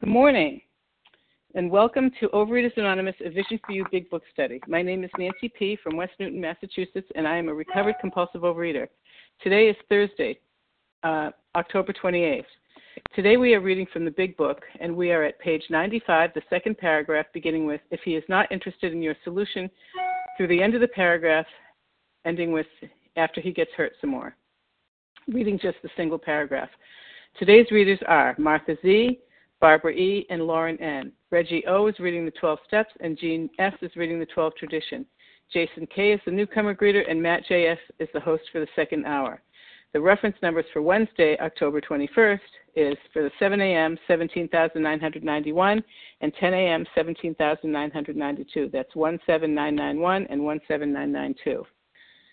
Good morning, and welcome to Overeaters Anonymous, a Vision for You Big Book Study. My name is Nancy P. from West Newton, Massachusetts, and I am a recovered compulsive overeater. Today is Thursday, uh, October 28th. Today we are reading from the Big Book, and we are at page 95, the second paragraph, beginning with If he is not interested in your solution, through the end of the paragraph, ending with After he gets hurt some more. Reading just the single paragraph. Today's readers are Martha Z., Barbara E., and Lauren N. Reggie O. is reading the 12 Steps, and Jean S. is reading the 12 Tradition. Jason K. is the newcomer greeter, and Matt J.S. is the host for the second hour. The reference numbers for Wednesday, October 21st, is for the 7 a.m. 17,991 and 10 a.m. 17,992. That's 17991 and 17992.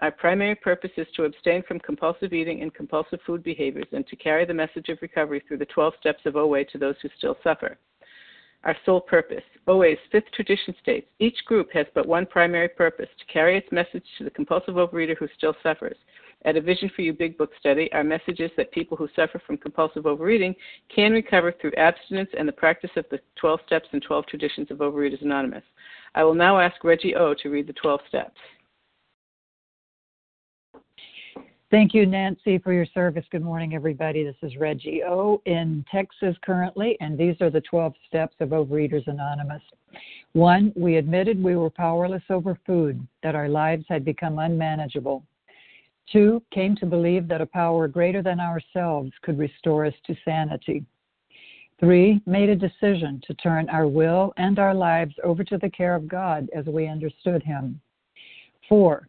Our primary purpose is to abstain from compulsive eating and compulsive food behaviors and to carry the message of recovery through the 12 steps of OA to those who still suffer. Our sole purpose. OA's fifth tradition states each group has but one primary purpose to carry its message to the compulsive overeater who still suffers. At a Vision for You Big Book study, our message is that people who suffer from compulsive overeating can recover through abstinence and the practice of the 12 steps and 12 traditions of Overeaters Anonymous. I will now ask Reggie O to read the 12 steps. Thank you, Nancy, for your service. Good morning, everybody. This is Reggie O in Texas currently, and these are the 12 steps of Overeaters Anonymous. One, we admitted we were powerless over food, that our lives had become unmanageable. Two, came to believe that a power greater than ourselves could restore us to sanity. Three, made a decision to turn our will and our lives over to the care of God as we understood Him. Four,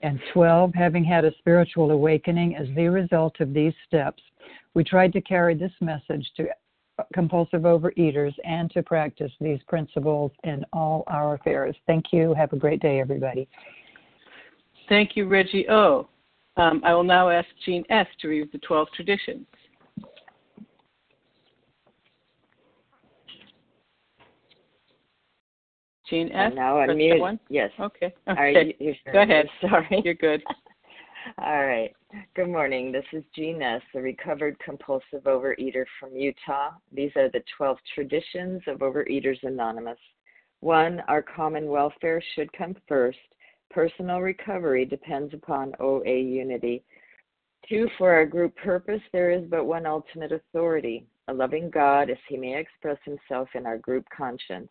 and 12, having had a spiritual awakening as the result of these steps, we tried to carry this message to compulsive overeaters and to practice these principles in all our affairs. Thank you. Have a great day, everybody. Thank you, Reggie O. Um, I will now ask Jean S. to read the 12 traditions. Jean S. now unmute. One? Yes. Okay. okay. Are you, you sure? Go ahead. Sorry. You're good. All right. Good morning. This is Jean S., a recovered compulsive overeater from Utah. These are the 12 traditions of Overeaters Anonymous. One, our common welfare should come first. Personal recovery depends upon OA unity. Two, for our group purpose, there is but one ultimate authority, a loving God as he may express himself in our group conscience.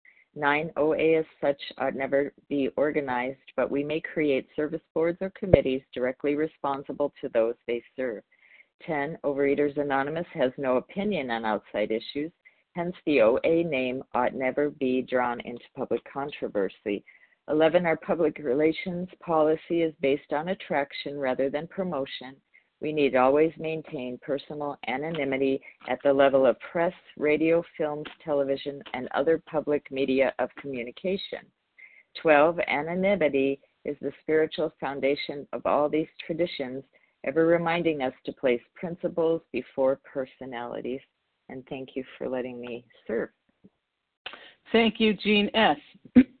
9. OA as such ought never be organized, but we may create service boards or committees directly responsible to those they serve. 10. Overeaters Anonymous has no opinion on outside issues, hence, the OA name ought never be drawn into public controversy. 11. Our public relations policy is based on attraction rather than promotion. We need always maintain personal anonymity at the level of press, radio, films, television, and other public media of communication. 12. Anonymity is the spiritual foundation of all these traditions, ever reminding us to place principles before personalities. And thank you for letting me serve. Thank you, Jean S.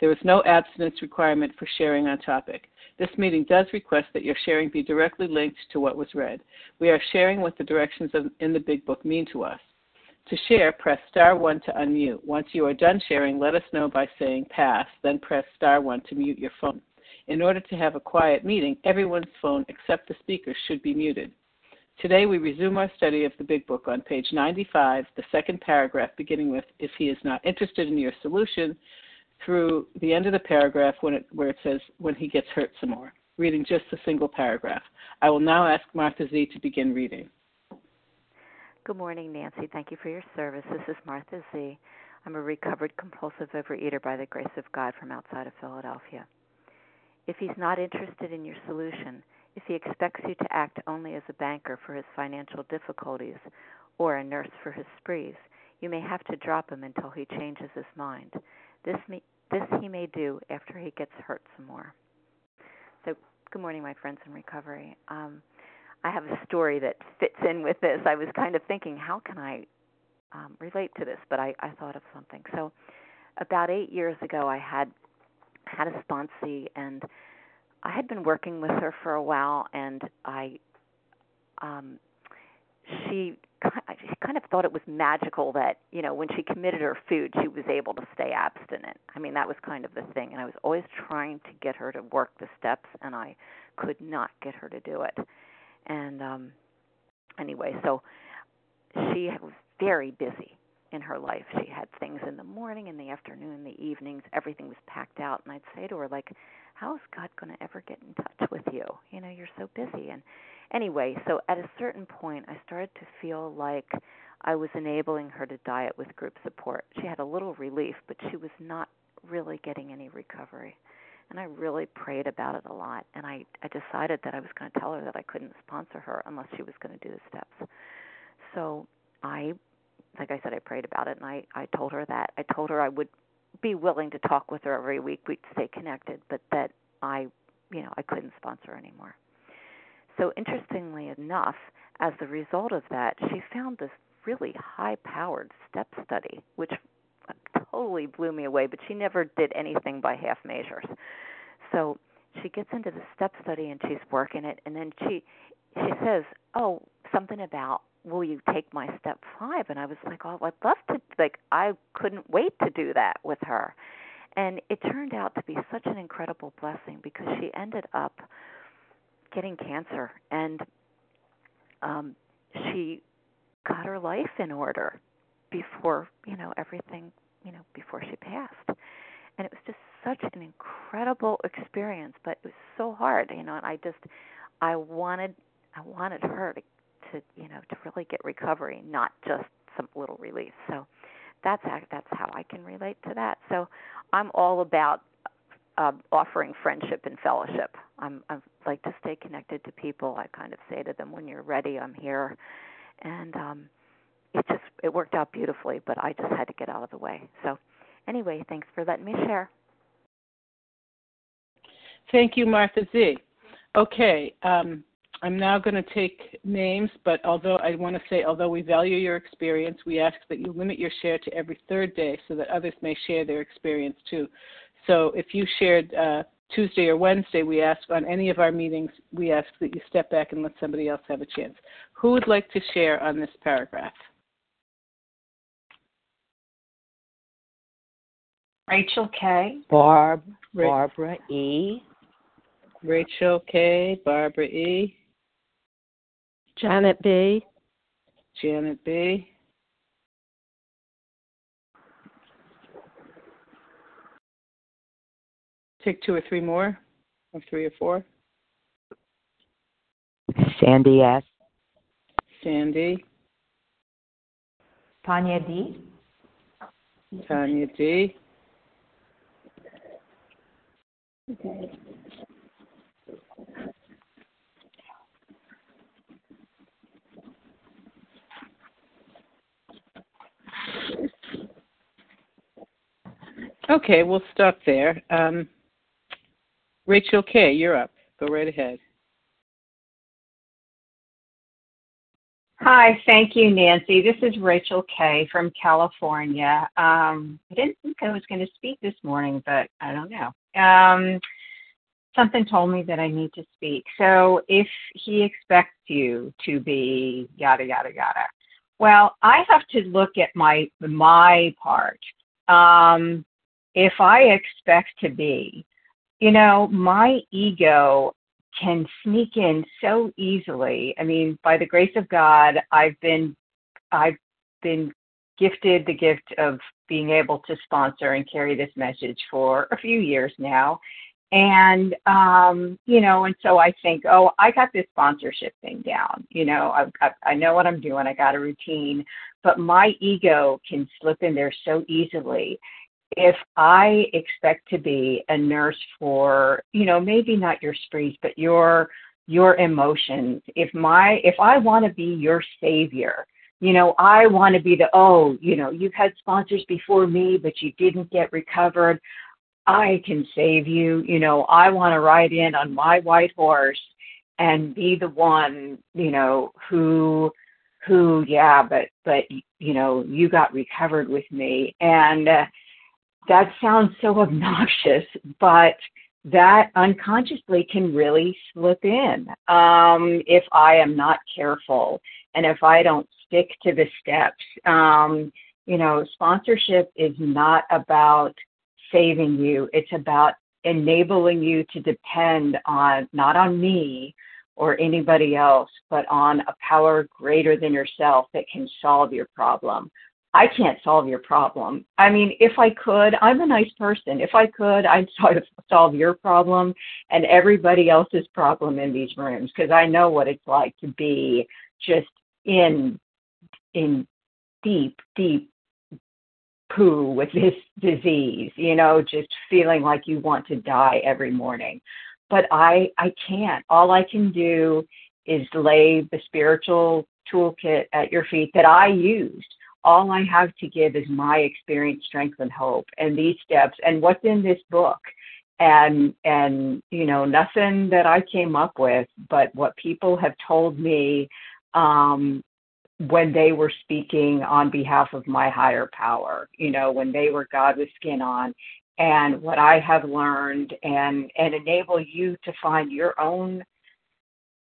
There is no abstinence requirement for sharing on topic. This meeting does request that your sharing be directly linked to what was read. We are sharing what the directions in the Big Book mean to us. To share, press star 1 to unmute. Once you are done sharing, let us know by saying pass, then press star 1 to mute your phone. In order to have a quiet meeting, everyone's phone except the speaker should be muted. Today we resume our study of the Big Book on page 95, the second paragraph beginning with If he is not interested in your solution, through the end of the paragraph when it, where it says, when he gets hurt some more, reading just a single paragraph. I will now ask Martha Z to begin reading. Good morning, Nancy. Thank you for your service. This is Martha Z. I'm a recovered compulsive overeater by the grace of God from outside of Philadelphia. If he's not interested in your solution, if he expects you to act only as a banker for his financial difficulties or a nurse for his sprees, you may have to drop him until he changes his mind. This, may, this he may do after he gets hurt some more. So, good morning, my friends in recovery. Um, I have a story that fits in with this. I was kind of thinking, how can I um, relate to this? But I, I thought of something. So, about eight years ago, I had had a sponsee, and I had been working with her for a while, and I um, she she kind of thought it was magical that you know when she committed her food she was able to stay abstinent. I mean that was kind of the thing and i was always trying to get her to work the steps and i could not get her to do it. And um anyway so she was very busy in her life. She had things in the morning in the afternoon the evenings everything was packed out and i'd say to her like how is god going to ever get in touch with you? You know you're so busy. And anyway, so at a certain point, I started to feel like I was enabling her to diet with group support. She had a little relief, but she was not really getting any recovery. And I really prayed about it a lot. And I, I decided that I was going to tell her that I couldn't sponsor her unless she was going to do the steps. So I, like I said, I prayed about it and I, I told her that. I told her I would be willing to talk with her every week. We'd stay connected, but that I, you know, I couldn't sponsor anymore. So, interestingly enough, as a result of that, she found this really high powered step study, which uh, totally blew me away, but she never did anything by half measures. So, she gets into the step study and she's working it and then she she says, "Oh, something about will you take my step 5?" And I was like, "Oh, I'd love to like I couldn't wait to do that with her." And it turned out to be such an incredible blessing because she ended up getting cancer, and um, she got her life in order before you know everything you know before she passed. And it was just such an incredible experience but it was so hard you know and i just i wanted i wanted her to to you know to really get recovery not just some little relief so that's that's how i can relate to that. So i'm all about uh, offering friendship and fellowship. I'm I like to stay connected to people. I kind of say to them, "When you're ready, I'm here," and um, it just it worked out beautifully. But I just had to get out of the way. So, anyway, thanks for letting me share. Thank you, Martha Z. Okay, um, I'm now going to take names, but although I want to say, although we value your experience, we ask that you limit your share to every third day so that others may share their experience too. So if you shared uh, Tuesday or Wednesday, we ask on any of our meetings, we ask that you step back and let somebody else have a chance. Who would like to share on this paragraph? Rachel K. Barb, Ra- Barbara E. Rachel K. Barbara E. Janet B. Janet B. Take two or three more, or three or four. Sandy S. Sandy, Tanya D. Tanya D. Okay. Okay, we'll stop there. Um, Rachel K., you're up. Go right ahead. Hi, thank you, Nancy. This is Rachel K. from California. Um, I didn't think I was going to speak this morning, but I don't know. Um, something told me that I need to speak. So if he expects you to be yada yada yada, well, I have to look at my my part. Um, if I expect to be, you know, my ego can sneak in so easily. I mean, by the grace of God, I've been I've been gifted the gift of being able to sponsor and carry this message for a few years now. And um, you know, and so I think, oh, I got this sponsorship thing down. You know, I, I I know what I'm doing. I got a routine, but my ego can slip in there so easily if I expect to be a nurse for, you know, maybe not your sprees, but your your emotions, if my if I want to be your savior, you know, I want to be the oh, you know, you've had sponsors before me, but you didn't get recovered. I can save you. You know, I want to ride in on my white horse and be the one, you know, who who yeah, but but you know, you got recovered with me and uh, that sounds so obnoxious, but that unconsciously can really slip in um, if I am not careful and if I don't stick to the steps. Um, you know, sponsorship is not about saving you, it's about enabling you to depend on not on me or anybody else, but on a power greater than yourself that can solve your problem. I can't solve your problem. I mean, if I could, I'm a nice person. If I could, I'd sort of solve your problem and everybody else's problem in these rooms because I know what it's like to be just in in deep, deep poo with this disease, you know, just feeling like you want to die every morning. But I I can't. All I can do is lay the spiritual toolkit at your feet that I used all I have to give is my experience, strength, and hope, and these steps, and what's in this book, and and you know nothing that I came up with, but what people have told me um, when they were speaking on behalf of my higher power. You know, when they were God with skin on, and what I have learned, and and enable you to find your own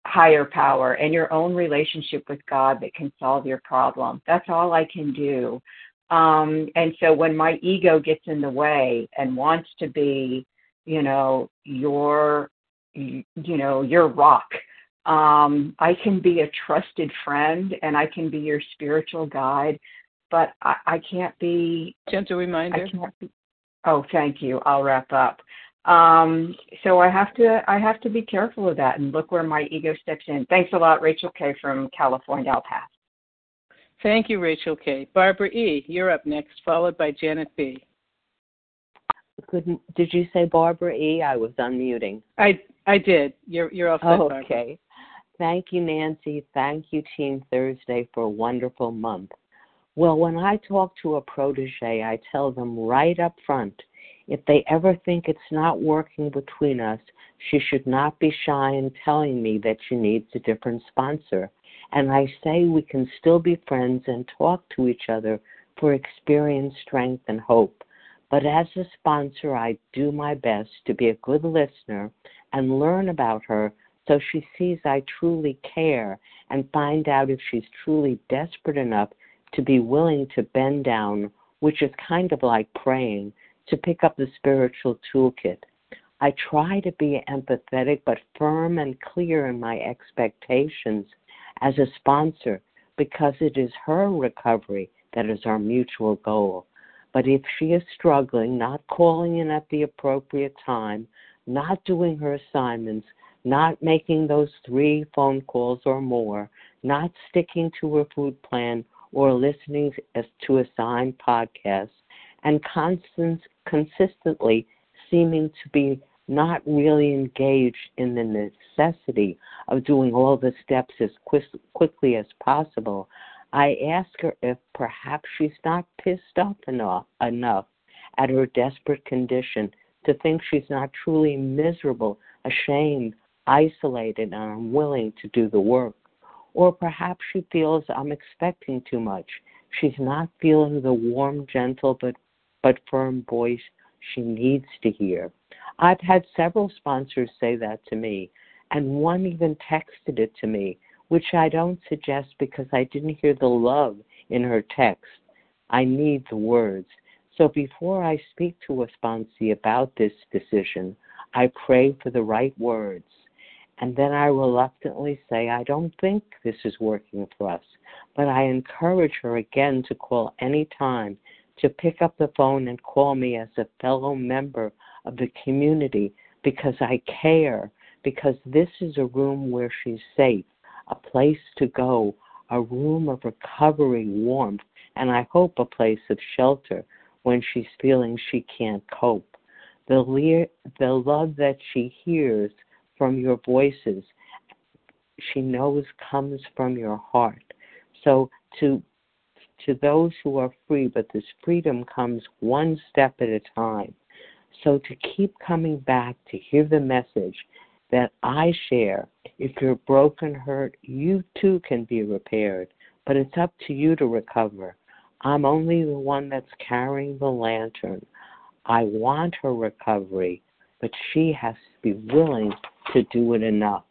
higher power and your own relationship with God that can solve your problem. That's all I can do. Um, and so when my ego gets in the way and wants to be, you know, your, you know, your rock, um, I can be a trusted friend and I can be your spiritual guide, but I, I can't be. Gentle reminder. I can't be. Oh, thank you. I'll wrap up. Um, so I have to I have to be careful of that and look where my ego steps in. Thanks a lot, Rachel K from California. I'll pass. Thank you, Rachel K. Barbara E., you're up next, followed by Janet B. Good. Did you say Barbara E? I was unmuting. I I did. You're you're all set, Oh, Barbara. okay. Thank you, Nancy. Thank you, Team Thursday, for a wonderful month. Well, when I talk to a protege, I tell them right up front If they ever think it's not working between us, she should not be shy in telling me that she needs a different sponsor. And I say we can still be friends and talk to each other for experience, strength, and hope. But as a sponsor, I do my best to be a good listener and learn about her so she sees I truly care and find out if she's truly desperate enough to be willing to bend down, which is kind of like praying, to pick up the spiritual toolkit. I try to be empathetic but firm and clear in my expectations as a sponsor because it is her recovery that is our mutual goal. But if she is struggling, not calling in at the appropriate time, not doing her assignments, not making those three phone calls or more, not sticking to her food plan or listening to assigned podcasts, and constant, consistently seeming to be not really engaged in the necessity of doing all the steps as quickly as possible, I ask her if perhaps she's not pissed off enough, enough at her desperate condition to think she's not truly miserable, ashamed, isolated, and unwilling to do the work. Or perhaps she feels I'm expecting too much. She's not feeling the warm, gentle, but, but firm voice she needs to hear. I've had several sponsors say that to me, and one even texted it to me, which I don't suggest because I didn't hear the love in her text. I need the words. So before I speak to a sponsee about this decision, I pray for the right words. And then I reluctantly say, I don't think this is working for us. But I encourage her again to call any time, to pick up the phone and call me as a fellow member of the community because I care, because this is a room where she's safe, a place to go, a room of recovery, warmth, and I hope a place of shelter when she's feeling she can't cope. The, le- the love that she hears from your voices, she knows comes from your heart. So to to those who are free, but this freedom comes one step at a time. So to keep coming back to hear the message that I share, if you're broken, hurt, you too can be repaired, but it's up to you to recover. I'm only the one that's carrying the lantern. I want her recovery, but she has to be willing to do it enough.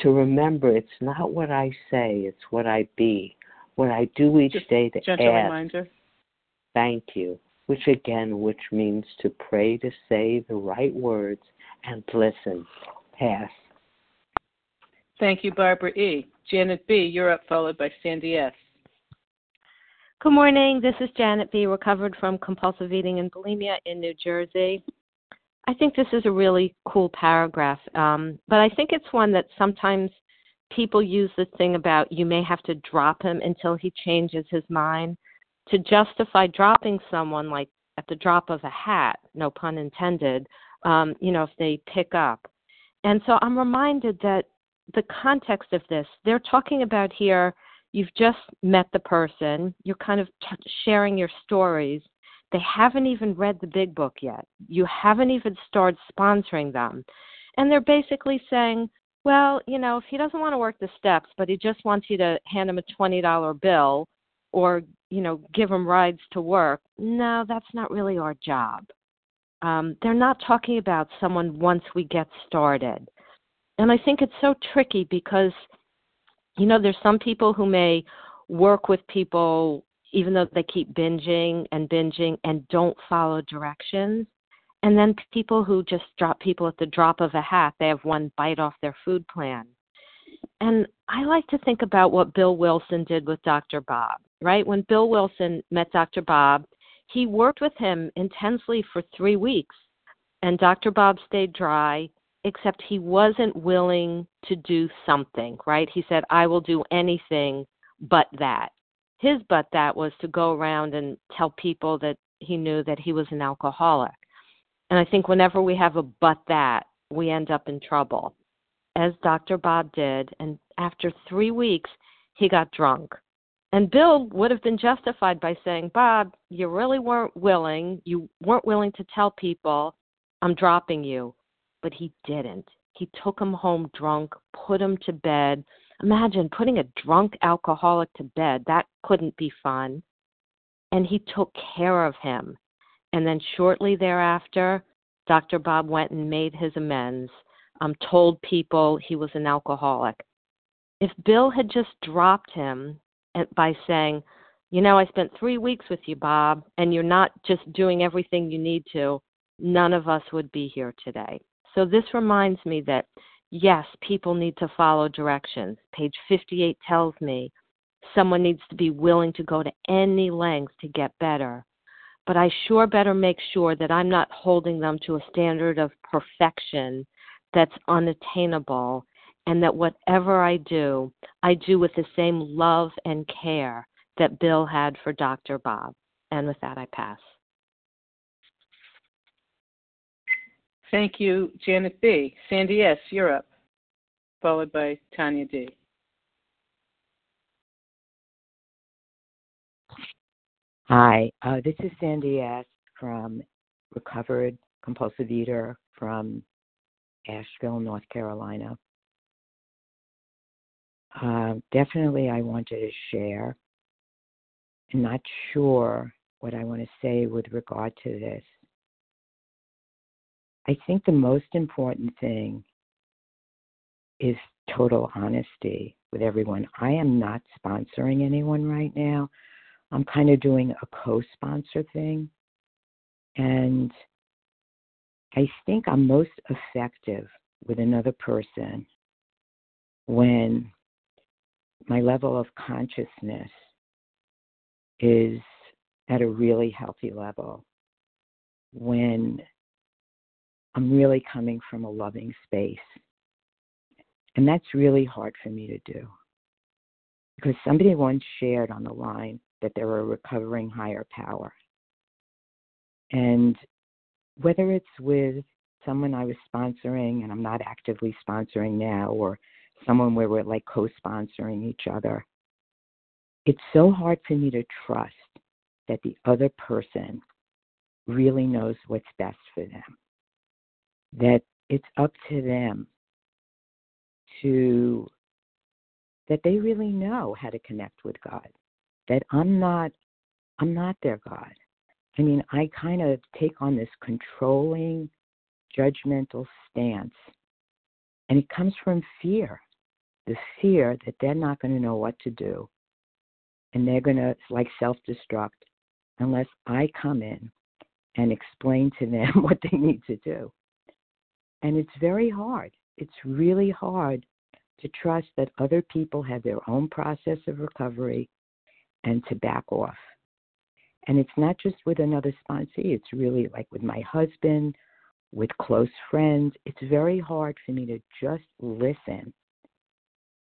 To remember, it's not what I say, it's what I be. What I do each Just day to gentle ask. reminder. Thank you which again, which means to pray to say the right words and listen. Pass. Thank you, Barbara E. Janet B., you're up, followed by Sandy S. Good morning. This is Janet B., recovered from compulsive eating and bulimia in New Jersey. I think this is a really cool paragraph, um, but I think it's one that sometimes people use the thing about you may have to drop him until he changes his mind to justify dropping someone like at the drop of a hat, no pun intended, um, you know, if they pick up. And so I'm reminded that the context of this, they're talking about here, you've just met the person, you're kind of t- sharing your stories. They haven't even read the big book yet. You haven't even started sponsoring them. And they're basically saying, well, you know, if he doesn't want to work the steps, but he just wants you to hand him a $20 bill or you know give him rides to work no that's not really our job. Um, they're not talking about someone once we get started. And i think it's so tricky because you know there's some people who may work with people even though they keep binging and binging and don't follow directions and then people who just drop people at the drop of a hat they have one bite off their food plan and I like to think about what Bill Wilson did with Dr. Bob, right? When Bill Wilson met Dr. Bob, he worked with him intensely for three weeks, and Dr. Bob stayed dry, except he wasn't willing to do something, right? He said, I will do anything but that. His but that was to go around and tell people that he knew that he was an alcoholic. And I think whenever we have a but that, we end up in trouble as Dr. Bob did, and after three weeks, he got drunk. And Bill would have been justified by saying, Bob, you really weren't willing. You weren't willing to tell people, I'm dropping you. But he didn't. He took him home drunk, put him to bed. Imagine putting a drunk alcoholic to bed. That couldn't be fun. And he took care of him. And then shortly thereafter, Dr. Bob went and made his amends, um, told people he was an alcoholic. If Bill had just dropped him by saying, you know, I spent three weeks with you, Bob, and you're not just doing everything you need to, none of us would be here today. So this reminds me that, yes, people need to follow directions. Page 58 tells me someone needs to be willing to go to any lengths to get better. But I sure better make sure that I'm not holding them to a standard of perfection that's unattainable and that whatever I do, I do with the same love and care that Bill had for Dr. Bob. And with that, I pass. Thank you, Janet B. Sandy S., you're up, followed by Tanya D. Hi, uh, this is Sandy S. from Recovered Compulsive Eater from Asheville, North Carolina. Uh, definitely, I wanted to share. I'm not sure what I want to say with regard to this. I think the most important thing is total honesty with everyone. I am not sponsoring anyone right now. I'm kind of doing a co sponsor thing. And I think I'm most effective with another person when my level of consciousness is at a really healthy level when I'm really coming from a loving space. And that's really hard for me to do. Because somebody once shared on the line that they're a recovering higher power. And whether it's with someone I was sponsoring and I'm not actively sponsoring now, or someone where we're like co sponsoring each other. It's so hard for me to trust that the other person really knows what's best for them. That it's up to them to, that they really know how to connect with God. That I'm not, I'm not their God. I mean, I kind of take on this controlling, judgmental stance. And it comes from fear the fear that they're not going to know what to do and they're going to like self destruct unless I come in and explain to them what they need to do. And it's very hard. It's really hard to trust that other people have their own process of recovery and to back off. And it's not just with another sponsee, it's really like with my husband, with close friends. It's very hard for me to just listen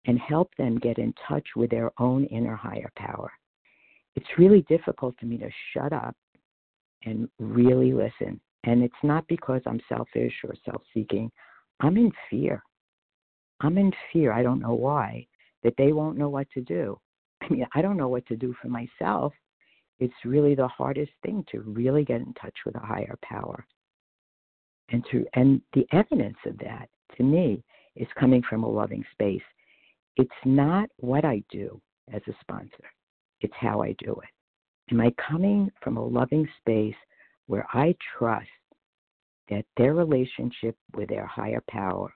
and help them get in touch with their own inner higher power. It's really difficult for me to shut up and really listen. And it's not because I'm selfish or self seeking. I'm in fear. I'm in fear. I don't know why, that they won't know what to do. I mean, I don't know what to do for myself. It's really the hardest thing to really get in touch with a higher power. And to and the evidence of that to me is coming from a loving space it's not what I do as a sponsor, it's how I do it. Am I coming from a loving space where I trust that their relationship with their higher power,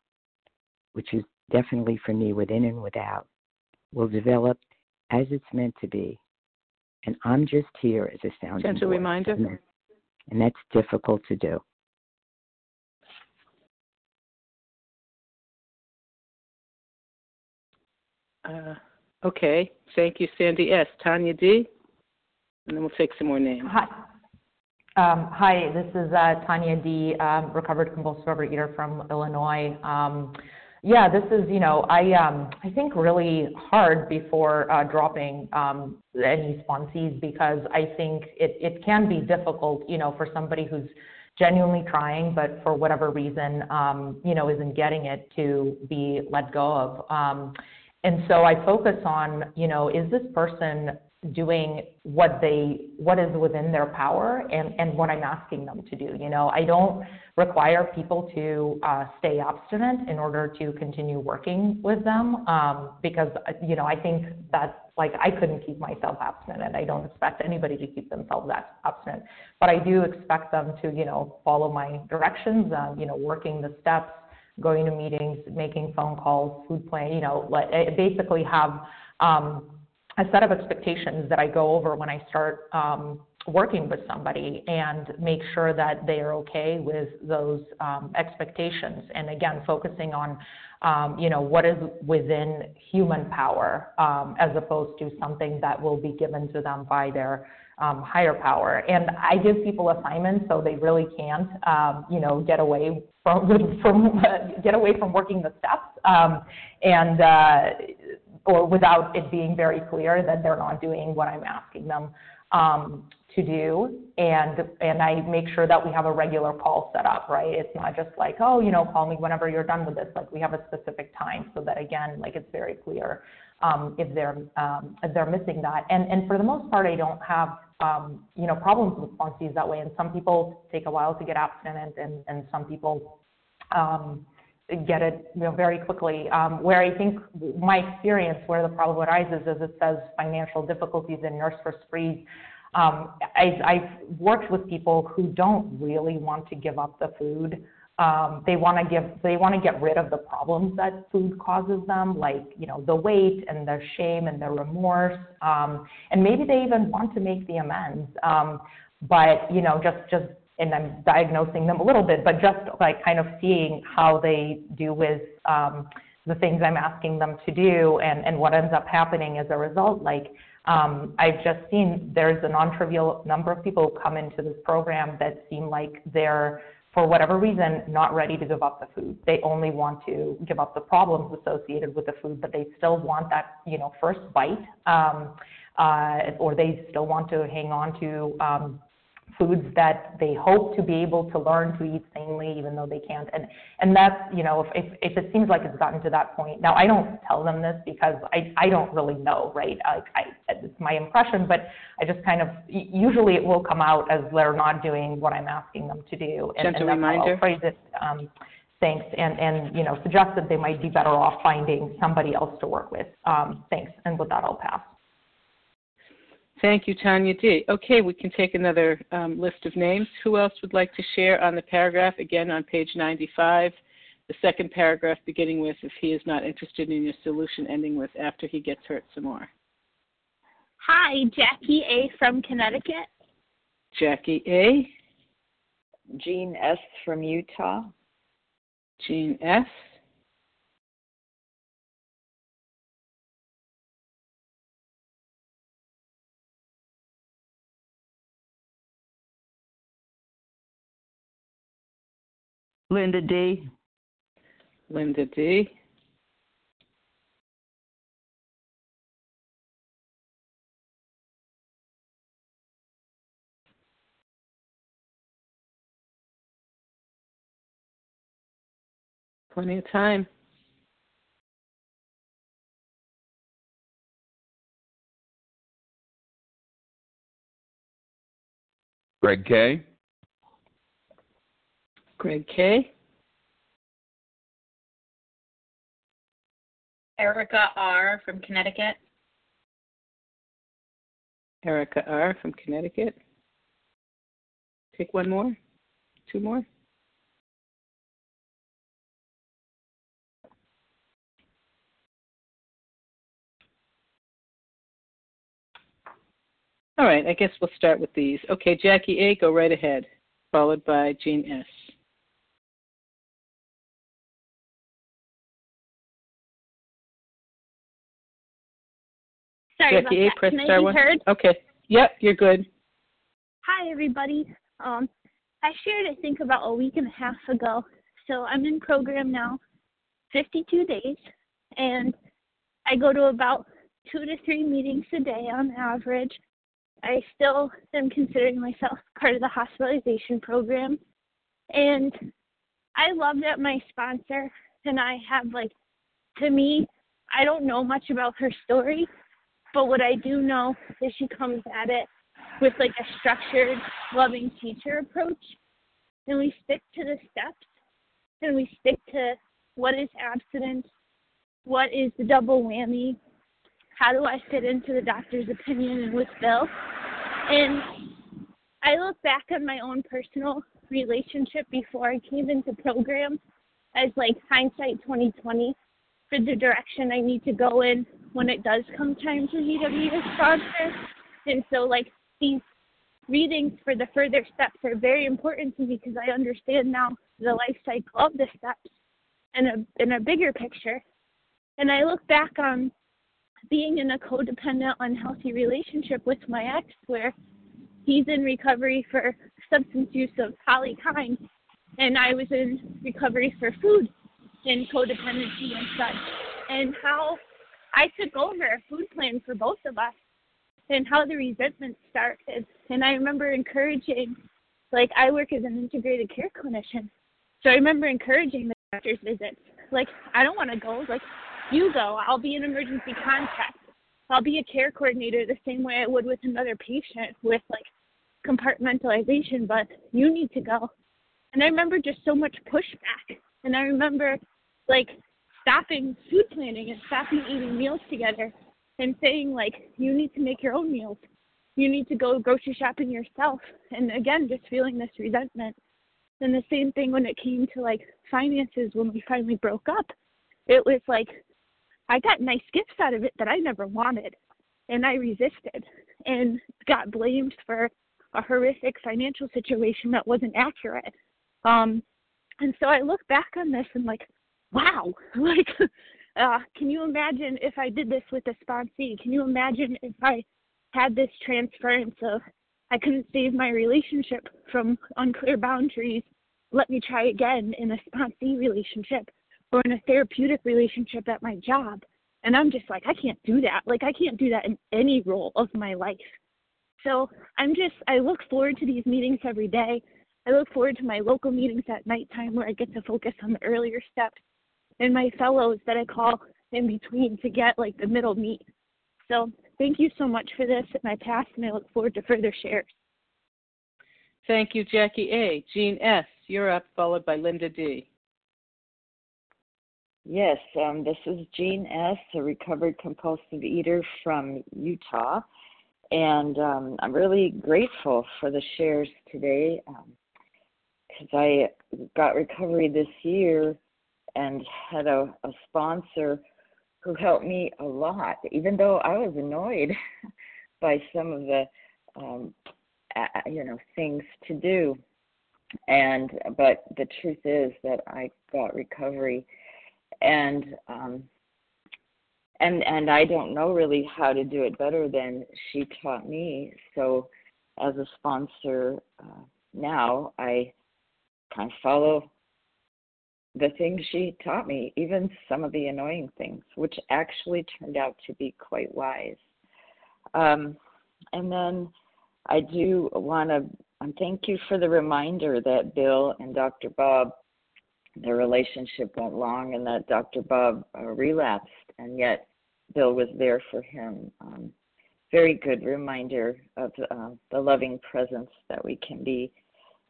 which is definitely for me within and without, will develop as it's meant to be. And I'm just here as a sounding Gentle reminder. And that's difficult to do. Uh, okay. Thank you, Sandy S. Tanya D. And then we'll take some more names. Hi. Um, hi, this is uh, Tanya D., um, recovered compulsive overeater from Illinois. Um, yeah, this is, you know, I um, I think really hard before uh, dropping um, any sponsees because I think it, it can be difficult, you know, for somebody who's genuinely trying, but for whatever reason, um, you know, isn't getting it to be let go of. Um, and so I focus on, you know, is this person doing what they what is within their power and and what I'm asking them to do. You know, I don't require people to uh, stay obstinate in order to continue working with them um, because you know I think that like I couldn't keep myself obstinate, I don't expect anybody to keep themselves obstinate. but I do expect them to you know follow my directions, um, you know, working the steps going to meetings, making phone calls, food plan, you know, let, basically have um, a set of expectations that I go over when I start um, working with somebody and make sure that they are okay with those um, expectations. And again, focusing on, um, you know, what is within human power um, as opposed to something that will be given to them by their um, higher power. And I give people assignments so they really can't, um, you know, get away from, from get away from working the steps, and uh, or without it being very clear that they're not doing what I'm asking them um, to do. And and I make sure that we have a regular call set up, right? It's not just like, oh, you know, call me whenever you're done with this. Like we have a specific time so that again, like it's very clear um, if they're um, if they're missing that. And and for the most part, I don't have um, you know problems with sponsees that way. And some people take a while to get abstinent, and and some people um, get it you know very quickly. Um, where I think my experience where the problem arises is it says financial difficulties and nurse first freeze. Um, I've worked with people who don't really want to give up the food um, they want to give they want to get rid of the problems that food causes them like you know the weight and the shame and the remorse um, and maybe they even want to make the amends um, but you know just just and I'm diagnosing them a little bit but just like kind of seeing how they do with um, the things I'm asking them to do and and what ends up happening as a result like um, I've just seen there's a non-trivial number of people who come into this program that seem like they're for whatever reason, not ready to give up the food. They only want to give up the problems associated with the food, but they still want that, you know, first bite, um, uh, or they still want to hang on to um, foods that they hope to be able to learn to eat sanely, even though they can't. And and that's you know if if, if it seems like it's gotten to that point. Now I don't tell them this because I I don't really know, right? I, I it's my impression, but I just kind of usually it will come out as they're not doing what I'm asking them to do. And, Gentle and that's reminder. How I'll phrase it. Um, thanks, and, and you know, suggest that they might be better off finding somebody else to work with. Um, thanks, and with that, I'll pass. Thank you, Tanya D. Okay, we can take another um, list of names. Who else would like to share on the paragraph? Again, on page 95, the second paragraph beginning with, if he is not interested in your solution, ending with, after he gets hurt some more. Hi, Jackie A. from Connecticut. Jackie A. Jean S. from Utah. Jean S. Linda D. Linda D. Plenty of time. Greg K. Greg K. Erica R. from Connecticut. Erica R. from Connecticut. Take one more, two more. All right, I guess we'll start with these. Okay, Jackie A., go right ahead, followed by Jean S. Sorry Jackie about A, press Can star I be one. heard? Okay. Yep, you're good. Hi, everybody. Um, I shared, I think, about a week and a half ago. So I'm in program now, 52 days, and I go to about two to three meetings a day on average. I still am considering myself part of the hospitalization program, and I love that my sponsor and I have like, to me, I don't know much about her story, but what I do know is she comes at it with like a structured, loving teacher approach. And we stick to the steps and we stick to what is abstinence, what is the double whammy, how do I fit into the doctor's opinion and with Bill. And I look back on my own personal relationship before I came into program as like hindsight 2020 for the direction I need to go in when it does come time to be a sponsor. And so like these readings for the further steps are very important to me because I understand now the life cycle of the steps in a in a bigger picture. And I look back on being in a codependent, unhealthy relationship with my ex where he's in recovery for substance use of polykind and I was in recovery for food and codependency and such. And how I took over a food plan for both of us and how the resentment started. And I remember encouraging, like, I work as an integrated care clinician. So I remember encouraging the doctor's visits. Like, I don't want to go. Like, you go. I'll be an emergency contact. I'll be a care coordinator the same way I would with another patient with, like, compartmentalization, but you need to go. And I remember just so much pushback. And I remember, like, stopping food planning and stopping eating meals together and saying like you need to make your own meals. You need to go grocery shopping yourself. And again just feeling this resentment. And the same thing when it came to like finances when we finally broke up it was like i got nice gifts out of it that i never wanted and i resisted and got blamed for a horrific financial situation that wasn't accurate. Um and so i look back on this and like wow like uh, can you imagine if I did this with a sponsee? Can you imagine if I had this transference of I couldn't save my relationship from unclear boundaries? Let me try again in a sponsee relationship or in a therapeutic relationship at my job. And I'm just like, I can't do that. Like, I can't do that in any role of my life. So I'm just, I look forward to these meetings every day. I look forward to my local meetings at nighttime where I get to focus on the earlier steps and my fellows that I call in between to get like the middle meat. So thank you so much for this, and I pass, and I look forward to further shares. Thank you, Jackie A. Jean S., you're up, followed by Linda D. Yes, um, this is Jean S., a recovered compulsive eater from Utah. And um, I'm really grateful for the shares today because um, I got recovery this year and had a, a sponsor who helped me a lot, even though I was annoyed by some of the, um, you know, things to do. And but the truth is that I got recovery, and um, and and I don't know really how to do it better than she taught me. So, as a sponsor uh, now, I kind of follow the things she taught me, even some of the annoying things, which actually turned out to be quite wise. Um, and then I do want to um, thank you for the reminder that Bill and Dr. Bob, their relationship went long and that Dr. Bob uh, relapsed, and yet Bill was there for him. Um, very good reminder of uh, the loving presence that we can be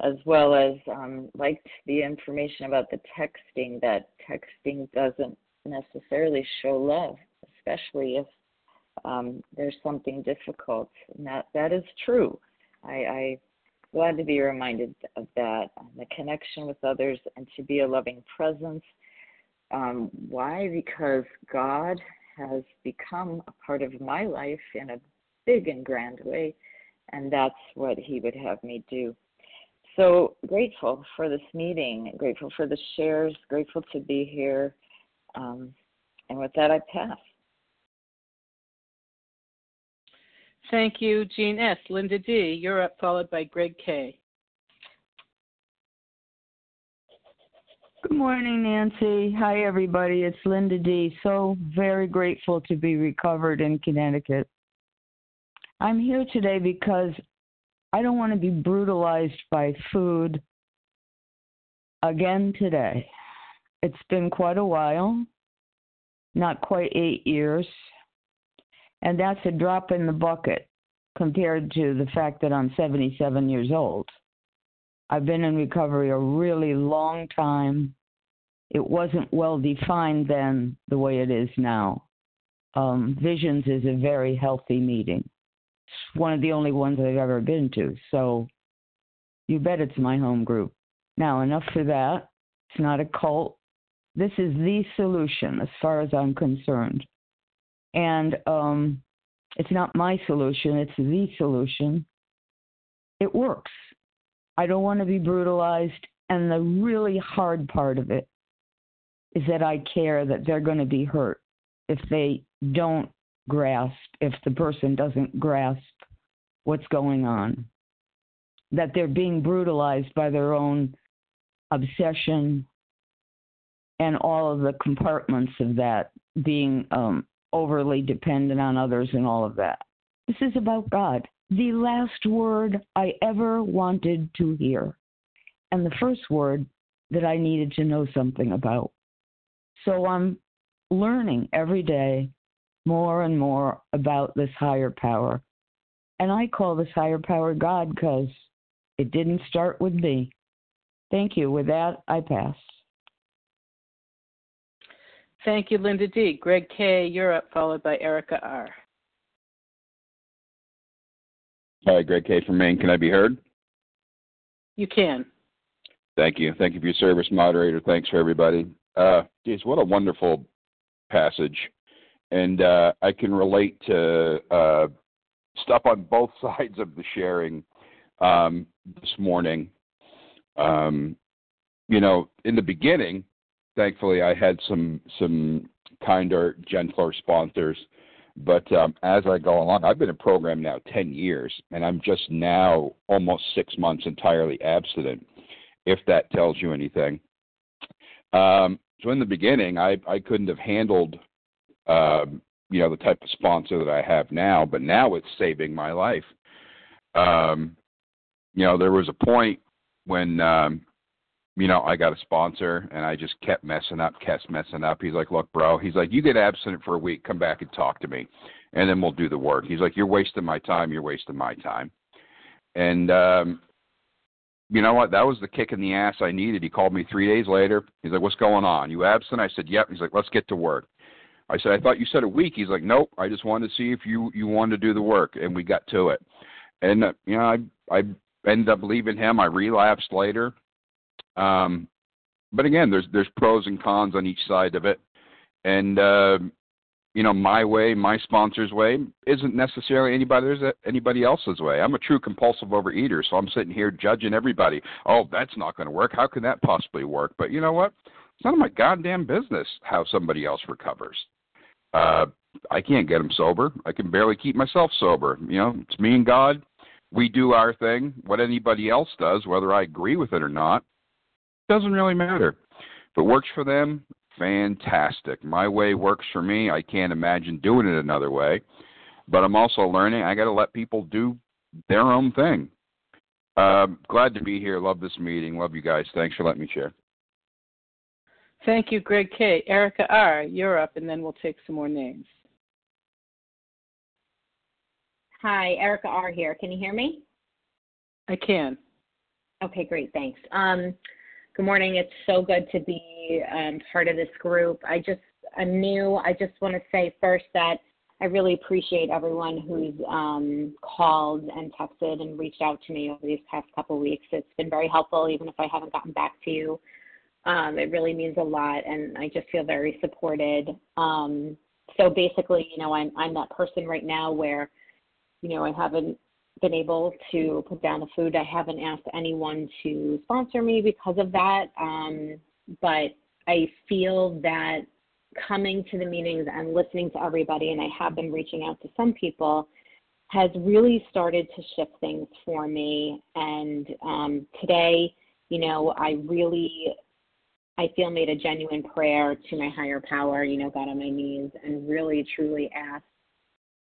as well as um, liked the information about the texting that texting doesn't necessarily show love, especially if um, there's something difficult. And that, that is true. I, I glad to be reminded of that, the connection with others, and to be a loving presence. Um, why? Because God has become a part of my life in a big and grand way, and that's what He would have me do so grateful for this meeting, grateful for the shares, grateful to be here. Um, and with that, I pass. Thank you, Jean S. Linda D., you're up, followed by Greg K. Good morning, Nancy. Hi, everybody. It's Linda D. So very grateful to be recovered in Connecticut. I'm here today because I don't want to be brutalized by food again today. It's been quite a while. not quite eight years. And that's a drop in the bucket compared to the fact that I'm 77 years old. I've been in recovery a really long time. It wasn't well defined then the way it is now. Um, Visions is a very healthy meeting. It's one of the only ones I've ever been to. So you bet it's my home group. Now, enough for that. It's not a cult. This is the solution as far as I'm concerned. And um, it's not my solution, it's the solution. It works. I don't want to be brutalized. And the really hard part of it is that I care that they're going to be hurt if they don't grasp, if the person doesn't grasp what's going on. That they're being brutalized by their own obsession and all of the compartments of that being um, overly dependent on others and all of that. This is about God. The last word I ever wanted to hear, and the first word that I needed to know something about. So I'm learning every day more and more about this higher power. And I call this higher power God because it didn't start with me. Thank you. With that, I pass. Thank you, Linda D. Greg K. You're up, followed by Erica R. Hi, Greg K. from Maine. Can I be heard? You can. Thank you. Thank you for your service, moderator. Thanks for everybody. Uh, geez, what a wonderful passage. And uh, I can relate to uh, stuff on both sides of the sharing um, this morning. Um, you know, in the beginning, thankfully, I had some some kinder, gentler sponsors. But um, as I go along, I've been in program now 10 years, and I'm just now almost six months entirely abstinent, if that tells you anything. Um, so in the beginning, I, I couldn't have handled, um, you know, the type of sponsor that I have now, but now it's saving my life. Um, you know, there was a point when um, you know, I got a sponsor and I just kept messing up, kept messing up. He's like, look, bro, he's like, you get absent for a week, come back and talk to me, and then we'll do the work. He's like, you're wasting my time, you're wasting my time. And, um, you know what? That was the kick in the ass I needed. He called me three days later. He's like, what's going on? You absent? I said, yep. He's like, let's get to work. I said, I thought you said a week. He's like, nope. I just wanted to see if you you wanted to do the work, and we got to it. And uh, you know, I I ended up leaving him. I relapsed later. Um, but again, there's there's pros and cons on each side of it, and uh, you know my way, my sponsor's way, isn't necessarily anybody's anybody else's way. I'm a true compulsive overeater, so I'm sitting here judging everybody. Oh, that's not going to work. How can that possibly work? But you know what? It's none of my goddamn business how somebody else recovers. Uh, I can't get them sober. I can barely keep myself sober. You know, it's me and God. We do our thing. What anybody else does, whether I agree with it or not, doesn't really matter. If it works for them, fantastic. My way works for me. I can't imagine doing it another way. But I'm also learning I got to let people do their own thing. Uh, glad to be here. Love this meeting. Love you guys. Thanks for letting me share. Thank you, Greg K. Erica R., you're up, and then we'll take some more names. Hi, Erica R. here. Can you hear me? I can. Okay, great. Thanks. Um, Good morning. It's so good to be um, part of this group. I just, I'm new. I just want to say first that I really appreciate everyone who's um, called and texted and reached out to me over these past couple weeks. It's been very helpful, even if I haven't gotten back to you. Um, it really means a lot, and I just feel very supported. Um, so basically, you know, I'm I'm that person right now where, you know, I haven't been able to put down the food. I haven't asked anyone to sponsor me because of that. Um, but I feel that coming to the meetings and listening to everybody, and I have been reaching out to some people, has really started to shift things for me. And um, today, you know, I really, I feel made a genuine prayer to my higher power, you know, got on my knees and really truly asked,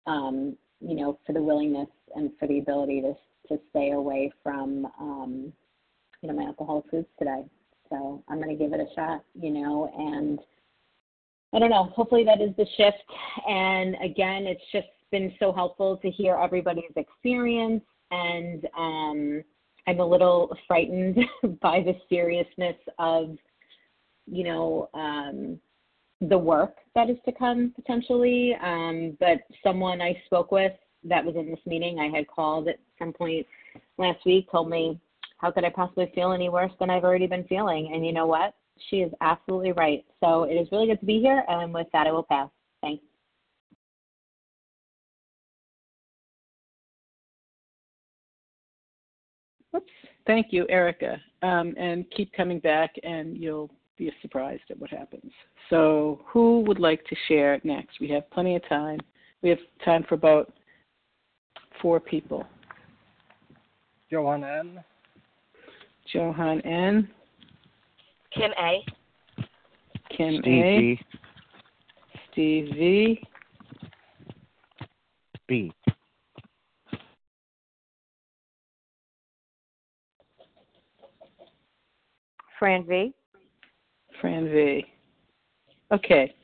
um, you know, for the willingness and for the ability to to stay away from um, you know my alcoholic foods today. So I'm going to give it a shot, you know, and I don't know. Hopefully that is the shift. And again, it's just been so helpful to hear everybody's experience. And um, I'm a little frightened by the seriousness of, you know, um, the work that is to come potentially. Um, but someone I spoke with that was in this meeting, I had called at some point last week, told me, How could I possibly feel any worse than I've already been feeling? And you know what? She is absolutely right. So it is really good to be here. And with that, I will pass. Thanks. Oops. Thank you, Erica. Um, and keep coming back, and you'll be surprised at what happens. So, who would like to share next? We have plenty of time. We have time for about four people. Johan N. Johan N. Kim A. Kim Steve A. V. Steve V. B. Fran V. Fran V. Okay.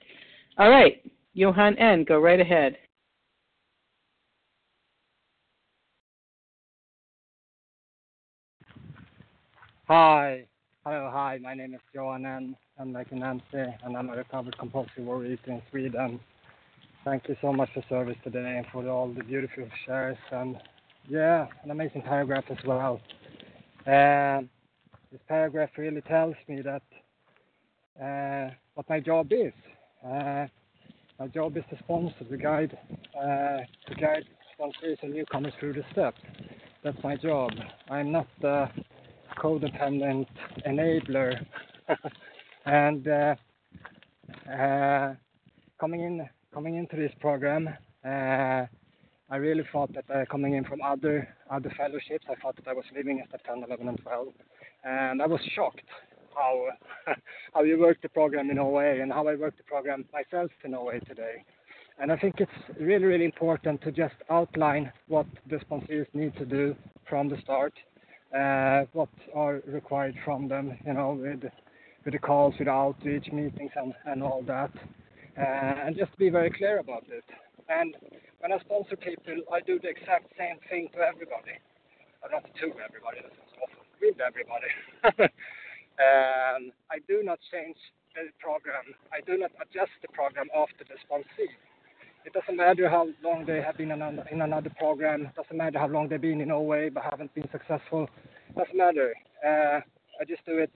All right. Johan N. Go right ahead. Hi. Hello, hi. My name is Johan N. I'm like Nancy, and I'm a recovered compulsive overeater in Sweden. Thank you so much for service today and for all the beautiful shares and yeah, an amazing paragraph as well. Um, this paragraph really tells me that uh, what my job is. Uh, my job is to sponsor, to guide, uh, to guide sponsors and newcomers through the steps. That's my job. I'm not the codependent enabler. and uh, uh, coming in, coming into this program, I really thought that uh, coming in from other other fellowships, I thought that I was living at step 10, 11, and 12, and I was shocked how how you work the program in Norway and how I work the program myself in Norway today. And I think it's really, really important to just outline what the sponsors need to do from the start, uh, what are required from them, you know, with with the calls, with the outreach meetings, and and all that, uh, and just be very clear about it. And when I sponsor people, I do the exact same thing to everybody. Uh, not to everybody, that's awful. With everybody. um, I do not change the program. I do not adjust the program after the sponsee. It doesn't matter how long they have been in another, in another program. It doesn't matter how long they've been in Norway but haven't been successful. It doesn't matter. Uh, I just do it.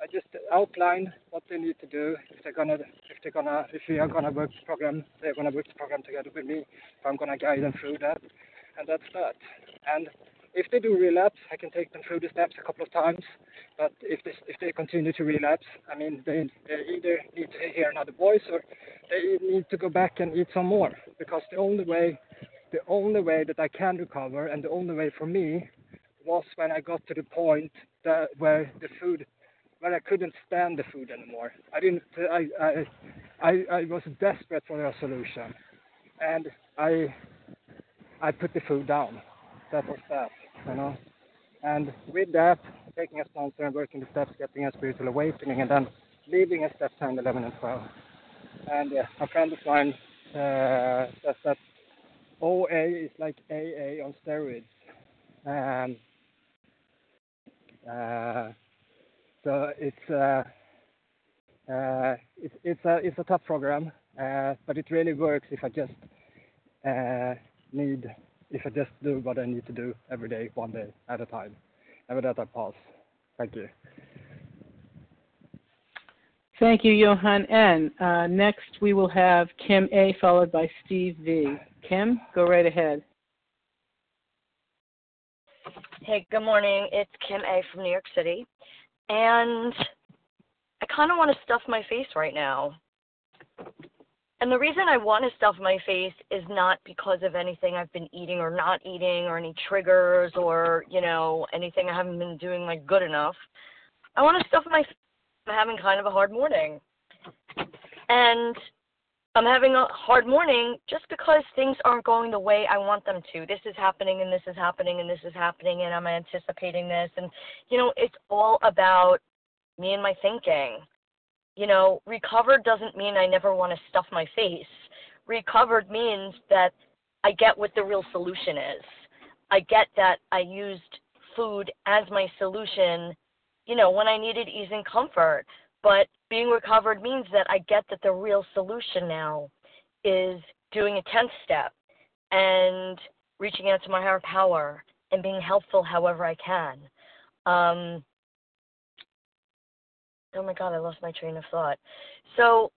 I just outline what they need to do if they're gonna if they're gonna if we are gonna work the program. They're gonna work the program together with me. If I'm gonna guide them through that, and that's that. And if they do relapse, I can take them through the steps a couple of times. But if they if they continue to relapse, I mean, they, they either need to hear another voice or they need to go back and eat some more. Because the only way, the only way that I can recover, and the only way for me, was when I got to the point that where the food, where I couldn't stand the food anymore. I didn't. I I I, I was desperate for a solution, and I I put the food down. That was that, you know. And with that, taking a sponsor and working the steps, getting a spiritual awakening, and then leaving at step 10, 11, and 12. And uh, a friend of mine uh, says that OA is like AA on steroids. Um, uh, so it's uh, uh, it's it's a it's a tough program, uh, but it really works if I just uh, need if I just do what I need to do every day, one day at a time. And with that, I pause. Thank you. Thank you, Johan N. Uh, next, we will have Kim A, followed by Steve V. Kim, go right ahead. Hey, good morning. It's Kim A from New York City. And I kind of want to stuff my face right now. And the reason I want to stuff my face is not because of anything I've been eating or not eating or any triggers or, you know, anything I haven't been doing like good enough. I want to stuff my face. I'm having kind of a hard morning. And I'm having a hard morning just because things aren't going the way I want them to. This is happening and this is happening and this is happening and I'm anticipating this and you know, it's all about me and my thinking. You know, recovered doesn't mean I never want to stuff my face. Recovered means that I get what the real solution is. I get that I used food as my solution, you know, when I needed ease and comfort. But being recovered means that I get that the real solution now is doing a 10th step and reaching out to my higher power and being helpful however I can. Um, oh my God, I lost my train of thought. So,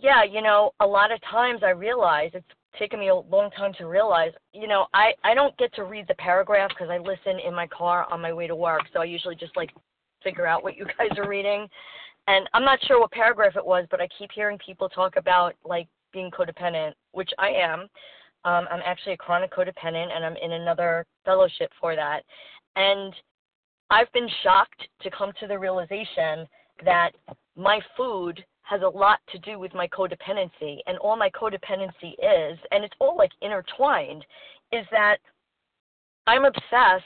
yeah, you know, a lot of times I realize it's taken me a long time to realize, you know, I, I don't get to read the paragraph because I listen in my car on my way to work. So I usually just like figure out what you guys are reading. And I'm not sure what paragraph it was, but I keep hearing people talk about like being codependent, which I am. Um, I'm actually a chronic codependent, and I'm in another fellowship for that. And I've been shocked to come to the realization that my food has a lot to do with my codependency. And all my codependency is, and it's all like intertwined, is that I'm obsessed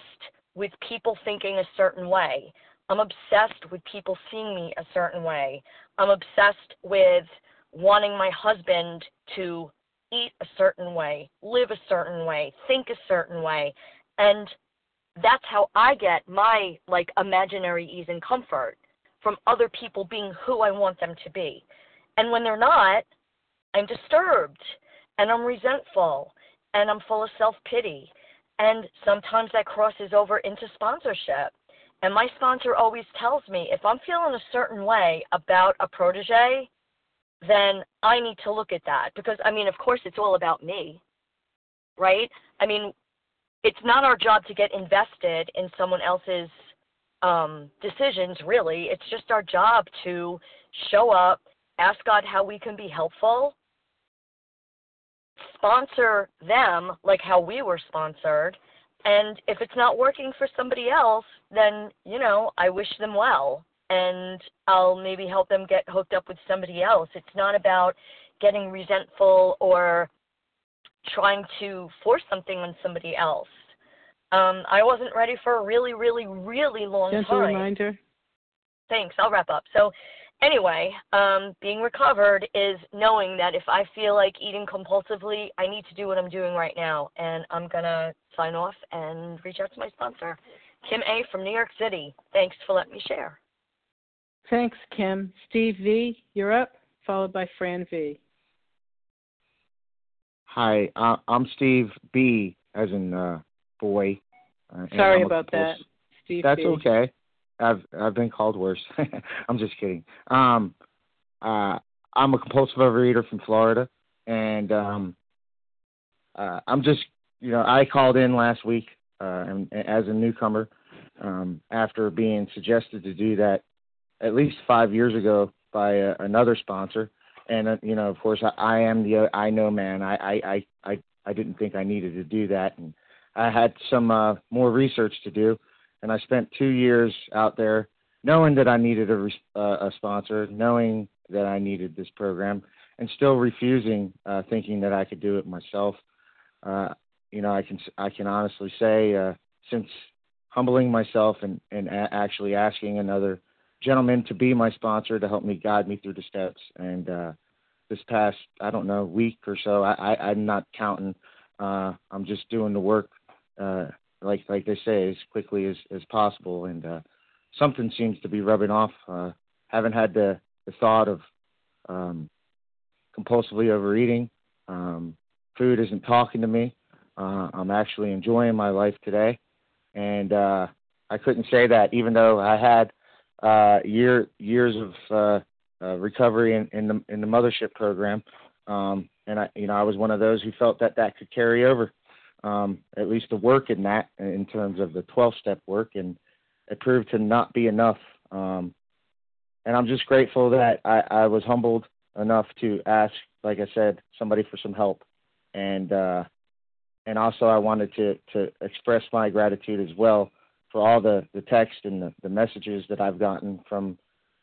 with people thinking a certain way. I'm obsessed with people seeing me a certain way. I'm obsessed with wanting my husband to eat a certain way, live a certain way, think a certain way. And that's how I get my like imaginary ease and comfort from other people being who I want them to be. And when they're not, I'm disturbed and I'm resentful and I'm full of self pity. And sometimes that crosses over into sponsorship. And my sponsor always tells me if I'm feeling a certain way about a protege, then I need to look at that. Because, I mean, of course, it's all about me, right? I mean, it's not our job to get invested in someone else's um, decisions, really. It's just our job to show up, ask God how we can be helpful, sponsor them like how we were sponsored. And if it's not working for somebody else, then, you know, I wish them well. And I'll maybe help them get hooked up with somebody else. It's not about getting resentful or trying to force something on somebody else. Um, I wasn't ready for a really, really, really long Gentle time. reminder. Thanks. I'll wrap up. So, anyway, um, being recovered is knowing that if I feel like eating compulsively, I need to do what I'm doing right now, and I'm gonna sign off and reach out to my sponsor, Kim A from New York City. Thanks for letting me share. Thanks, Kim. Steve V, you're up, followed by Fran V. Hi, uh, I'm Steve B, as in uh, boy. Uh, Sorry about that, Steve That's okay. I've I've been called worse. I'm just kidding. Um, uh, I'm a compulsive overeater from Florida, and um, uh, I'm just you know I called in last week uh, and, as a newcomer um, after being suggested to do that at least five years ago by uh, another sponsor, and uh, you know of course I, I am the I know man. I I I I didn't think I needed to do that, and I had some uh, more research to do and I spent two years out there knowing that I needed a, uh, a sponsor, knowing that I needed this program, and still refusing, uh, thinking that I could do it myself. Uh, you know, I can I can honestly say uh, since humbling myself and and a- actually asking another gentleman to be my sponsor to help me guide me through the steps, and uh, this past I don't know week or so, I, I I'm not counting. Uh, I'm just doing the work. Uh, like like they say, as quickly as as possible. And uh, something seems to be rubbing off. Uh, haven't had the the thought of um, compulsively overeating. Um, food isn't talking to me. Uh, I'm actually enjoying my life today, and uh, I couldn't say that even though I had uh, year years of uh, uh, recovery in, in the in the mothership program. Um, and I, you know, I was one of those who felt that that could carry over um, at least the work in that in terms of the 12 step work, and it proved to not be enough. Um, and I'm just grateful that I, I was humbled enough to ask, like I said, somebody for some help, and uh, and also I wanted to to express my gratitude as well for all the the text and the, the messages that I've gotten from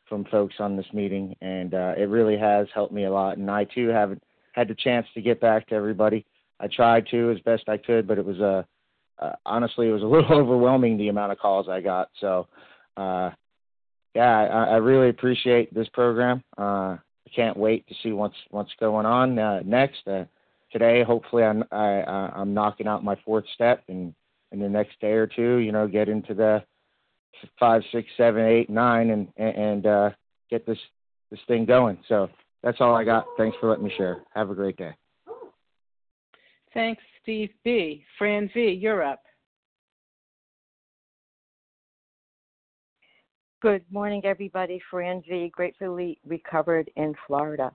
from folks on this meeting, and uh, it really has helped me a lot. And I too haven't had the chance to get back to everybody. I tried to as best I could, but it was a uh, honestly it was a little overwhelming the amount of calls I got. So uh, yeah, I, I really appreciate this program. Uh, I can't wait to see what's what's going on uh, next. Uh, today, hopefully, I'm I, I'm knocking out my fourth step, and in the next day or two, you know, get into the five, six, seven, eight, nine, and and uh, get this this thing going. So that's all I got. Thanks for letting me share. Have a great day. Thanks, Steve B. Fran V. You're up. Good morning, everybody. Fran V. Gratefully recovered in Florida.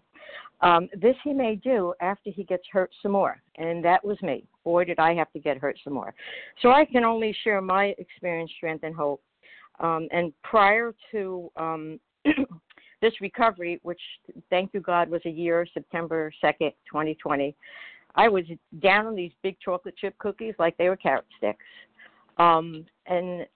Um, this he may do after he gets hurt some more, and that was me. Boy, did I have to get hurt some more. So I can only share my experience, strength, and hope. Um, and prior to um, this recovery, which thank you God was a year, September 2nd, 2020, I was down on these big chocolate chip cookies like they were carrot sticks. Um, and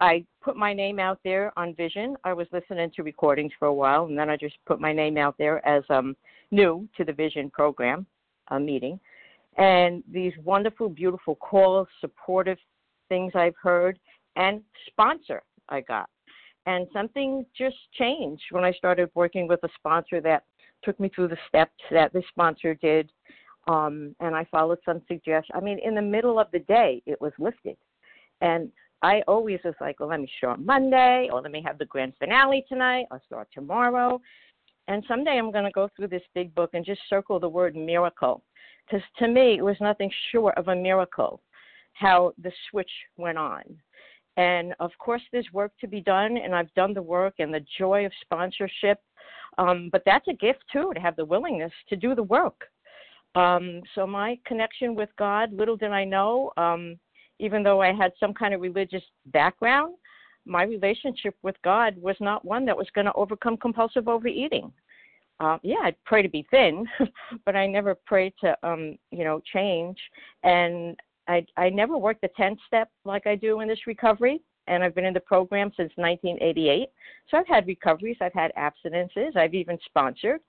I put my name out there on Vision. I was listening to recordings for a while, and then I just put my name out there as um, new to the Vision program uh, meeting. And these wonderful, beautiful calls, supportive things I've heard, and sponsor I got. And something just changed when I started working with a sponsor that took me through the steps that the sponsor did. Um, and I followed some suggestions. I mean, in the middle of the day, it was lifted. And I always was like, well, let me start Monday, or let me have the grand finale tonight, or start tomorrow. And someday I'm going to go through this big book and just circle the word miracle. Because to me, it was nothing short of a miracle how the switch went on. And of course, there's work to be done, and I've done the work and the joy of sponsorship. Um, but that's a gift, too, to have the willingness to do the work. Um, so, my connection with God, little did I know, um, even though I had some kind of religious background, my relationship with God was not one that was going to overcome compulsive overeating. Uh, yeah, I'd pray to be thin, but I never prayed to, um, you know, change. And I, I never worked the 10 step like I do in this recovery. And I've been in the program since 1988. So I've had recoveries, I've had abstinences, I've even sponsored.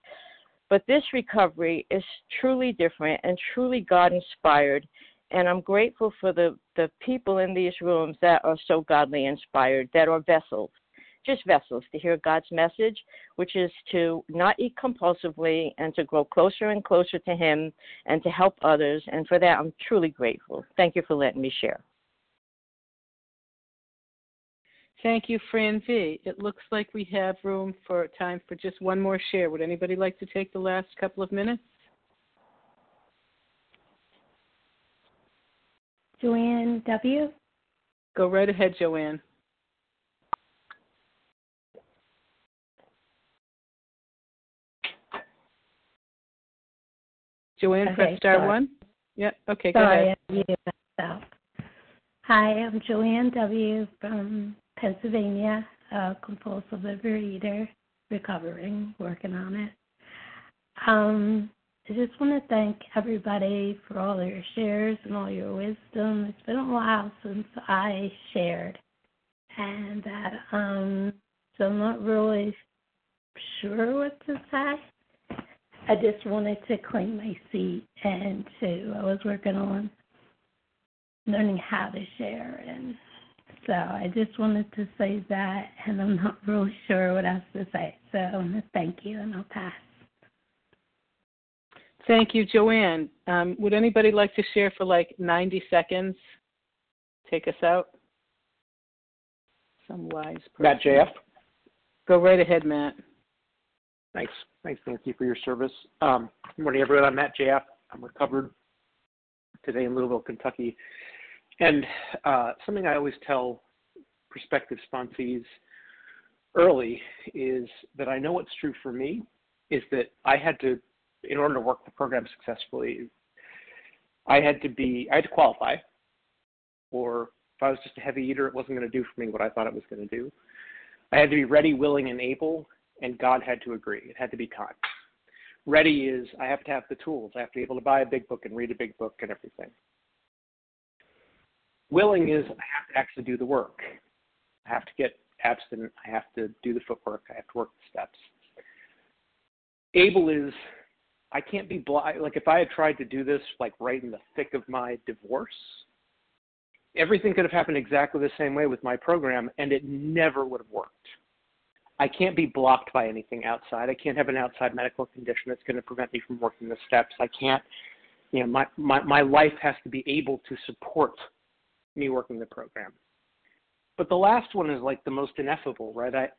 But this recovery is truly different and truly God inspired and I'm grateful for the the people in these rooms that are so godly inspired, that are vessels, just vessels to hear God's message, which is to not eat compulsively and to grow closer and closer to Him and to help others. And for that, I'm truly grateful. Thank you for letting me share. Thank you, Fran V. It looks like we have room for time for just one more share. Would anybody like to take the last couple of minutes? Joanne W. Go right ahead, Joanne. Joanne, okay, press star sorry. one. Yep. Okay, go Sorry, ahead. I. Hi, I'm Joanne W. from Pennsylvania, a compulsive overeater, recovering, working on it. Um, I just want to thank everybody for all your shares and all your wisdom. It's been a while since I shared, and that um, so I'm not really sure what to say. I just wanted to claim my seat, and to I was working on learning how to share, and so I just wanted to say that, and I'm not really sure what else to say. So I want to thank you, and I'll pass. Thank you, Joanne. Um, would anybody like to share for like 90 seconds? Take us out. Some wise person. Matt JF. Go right ahead, Matt. Thanks. Thanks, Nancy, for your service. Um, good morning, everyone. I'm Matt JF. I'm recovered today in Louisville, Kentucky. And uh, something I always tell prospective sponsees early is that I know what's true for me is that I had to in order to work the program successfully, I had to be I had to qualify, or if I was just a heavy eater, it wasn't going to do for me what I thought it was going to do. I had to be ready, willing, and able, and God had to agree. It had to be time. Ready is I have to have the tools. I have to be able to buy a big book and read a big book and everything. Willing is I have to actually do the work. I have to get abstinent. I have to do the footwork. I have to work the steps. Able is I can't be blind. Like if I had tried to do this like right in the thick of my divorce, everything could have happened exactly the same way with my program, and it never would have worked. I can't be blocked by anything outside. I can't have an outside medical condition that's going to prevent me from working the steps. I can't, you know, my, my, my life has to be able to support me working the program. But the last one is like the most ineffable, right? I,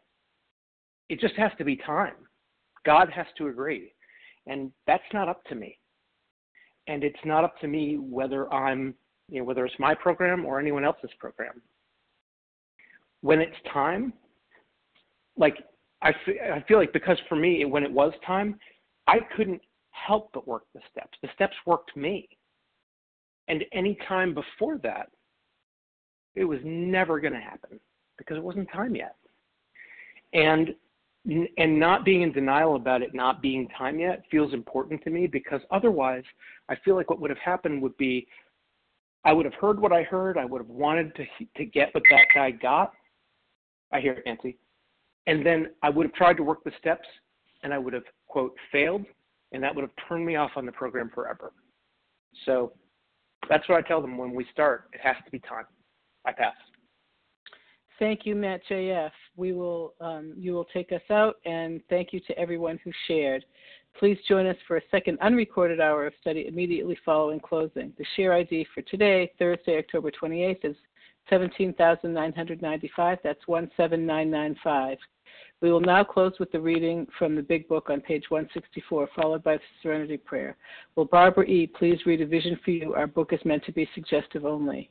it just has to be time. God has to agree. And that's not up to me. And it's not up to me whether I'm, you know, whether it's my program or anyone else's program. When it's time, like I I feel like because for me, when it was time, I couldn't help but work the steps. The steps worked me. And any time before that, it was never going to happen because it wasn't time yet. And and not being in denial about it not being time yet feels important to me because otherwise I feel like what would have happened would be I would have heard what I heard, I would have wanted to to get what that guy got. I hear it, Nancy. And then I would have tried to work the steps and I would have quote failed and that would have turned me off on the program forever. So that's what I tell them when we start. It has to be time. I pass. Thank you, Matt JF. We will, um, you will take us out, and thank you to everyone who shared. Please join us for a second unrecorded hour of study immediately following closing. The share ID for today, Thursday, October 28th, is 17,995. That's 17995. We will now close with the reading from the Big Book on page 164, followed by the Serenity Prayer. Will Barbara E. please read a vision for you? Our book is meant to be suggestive only.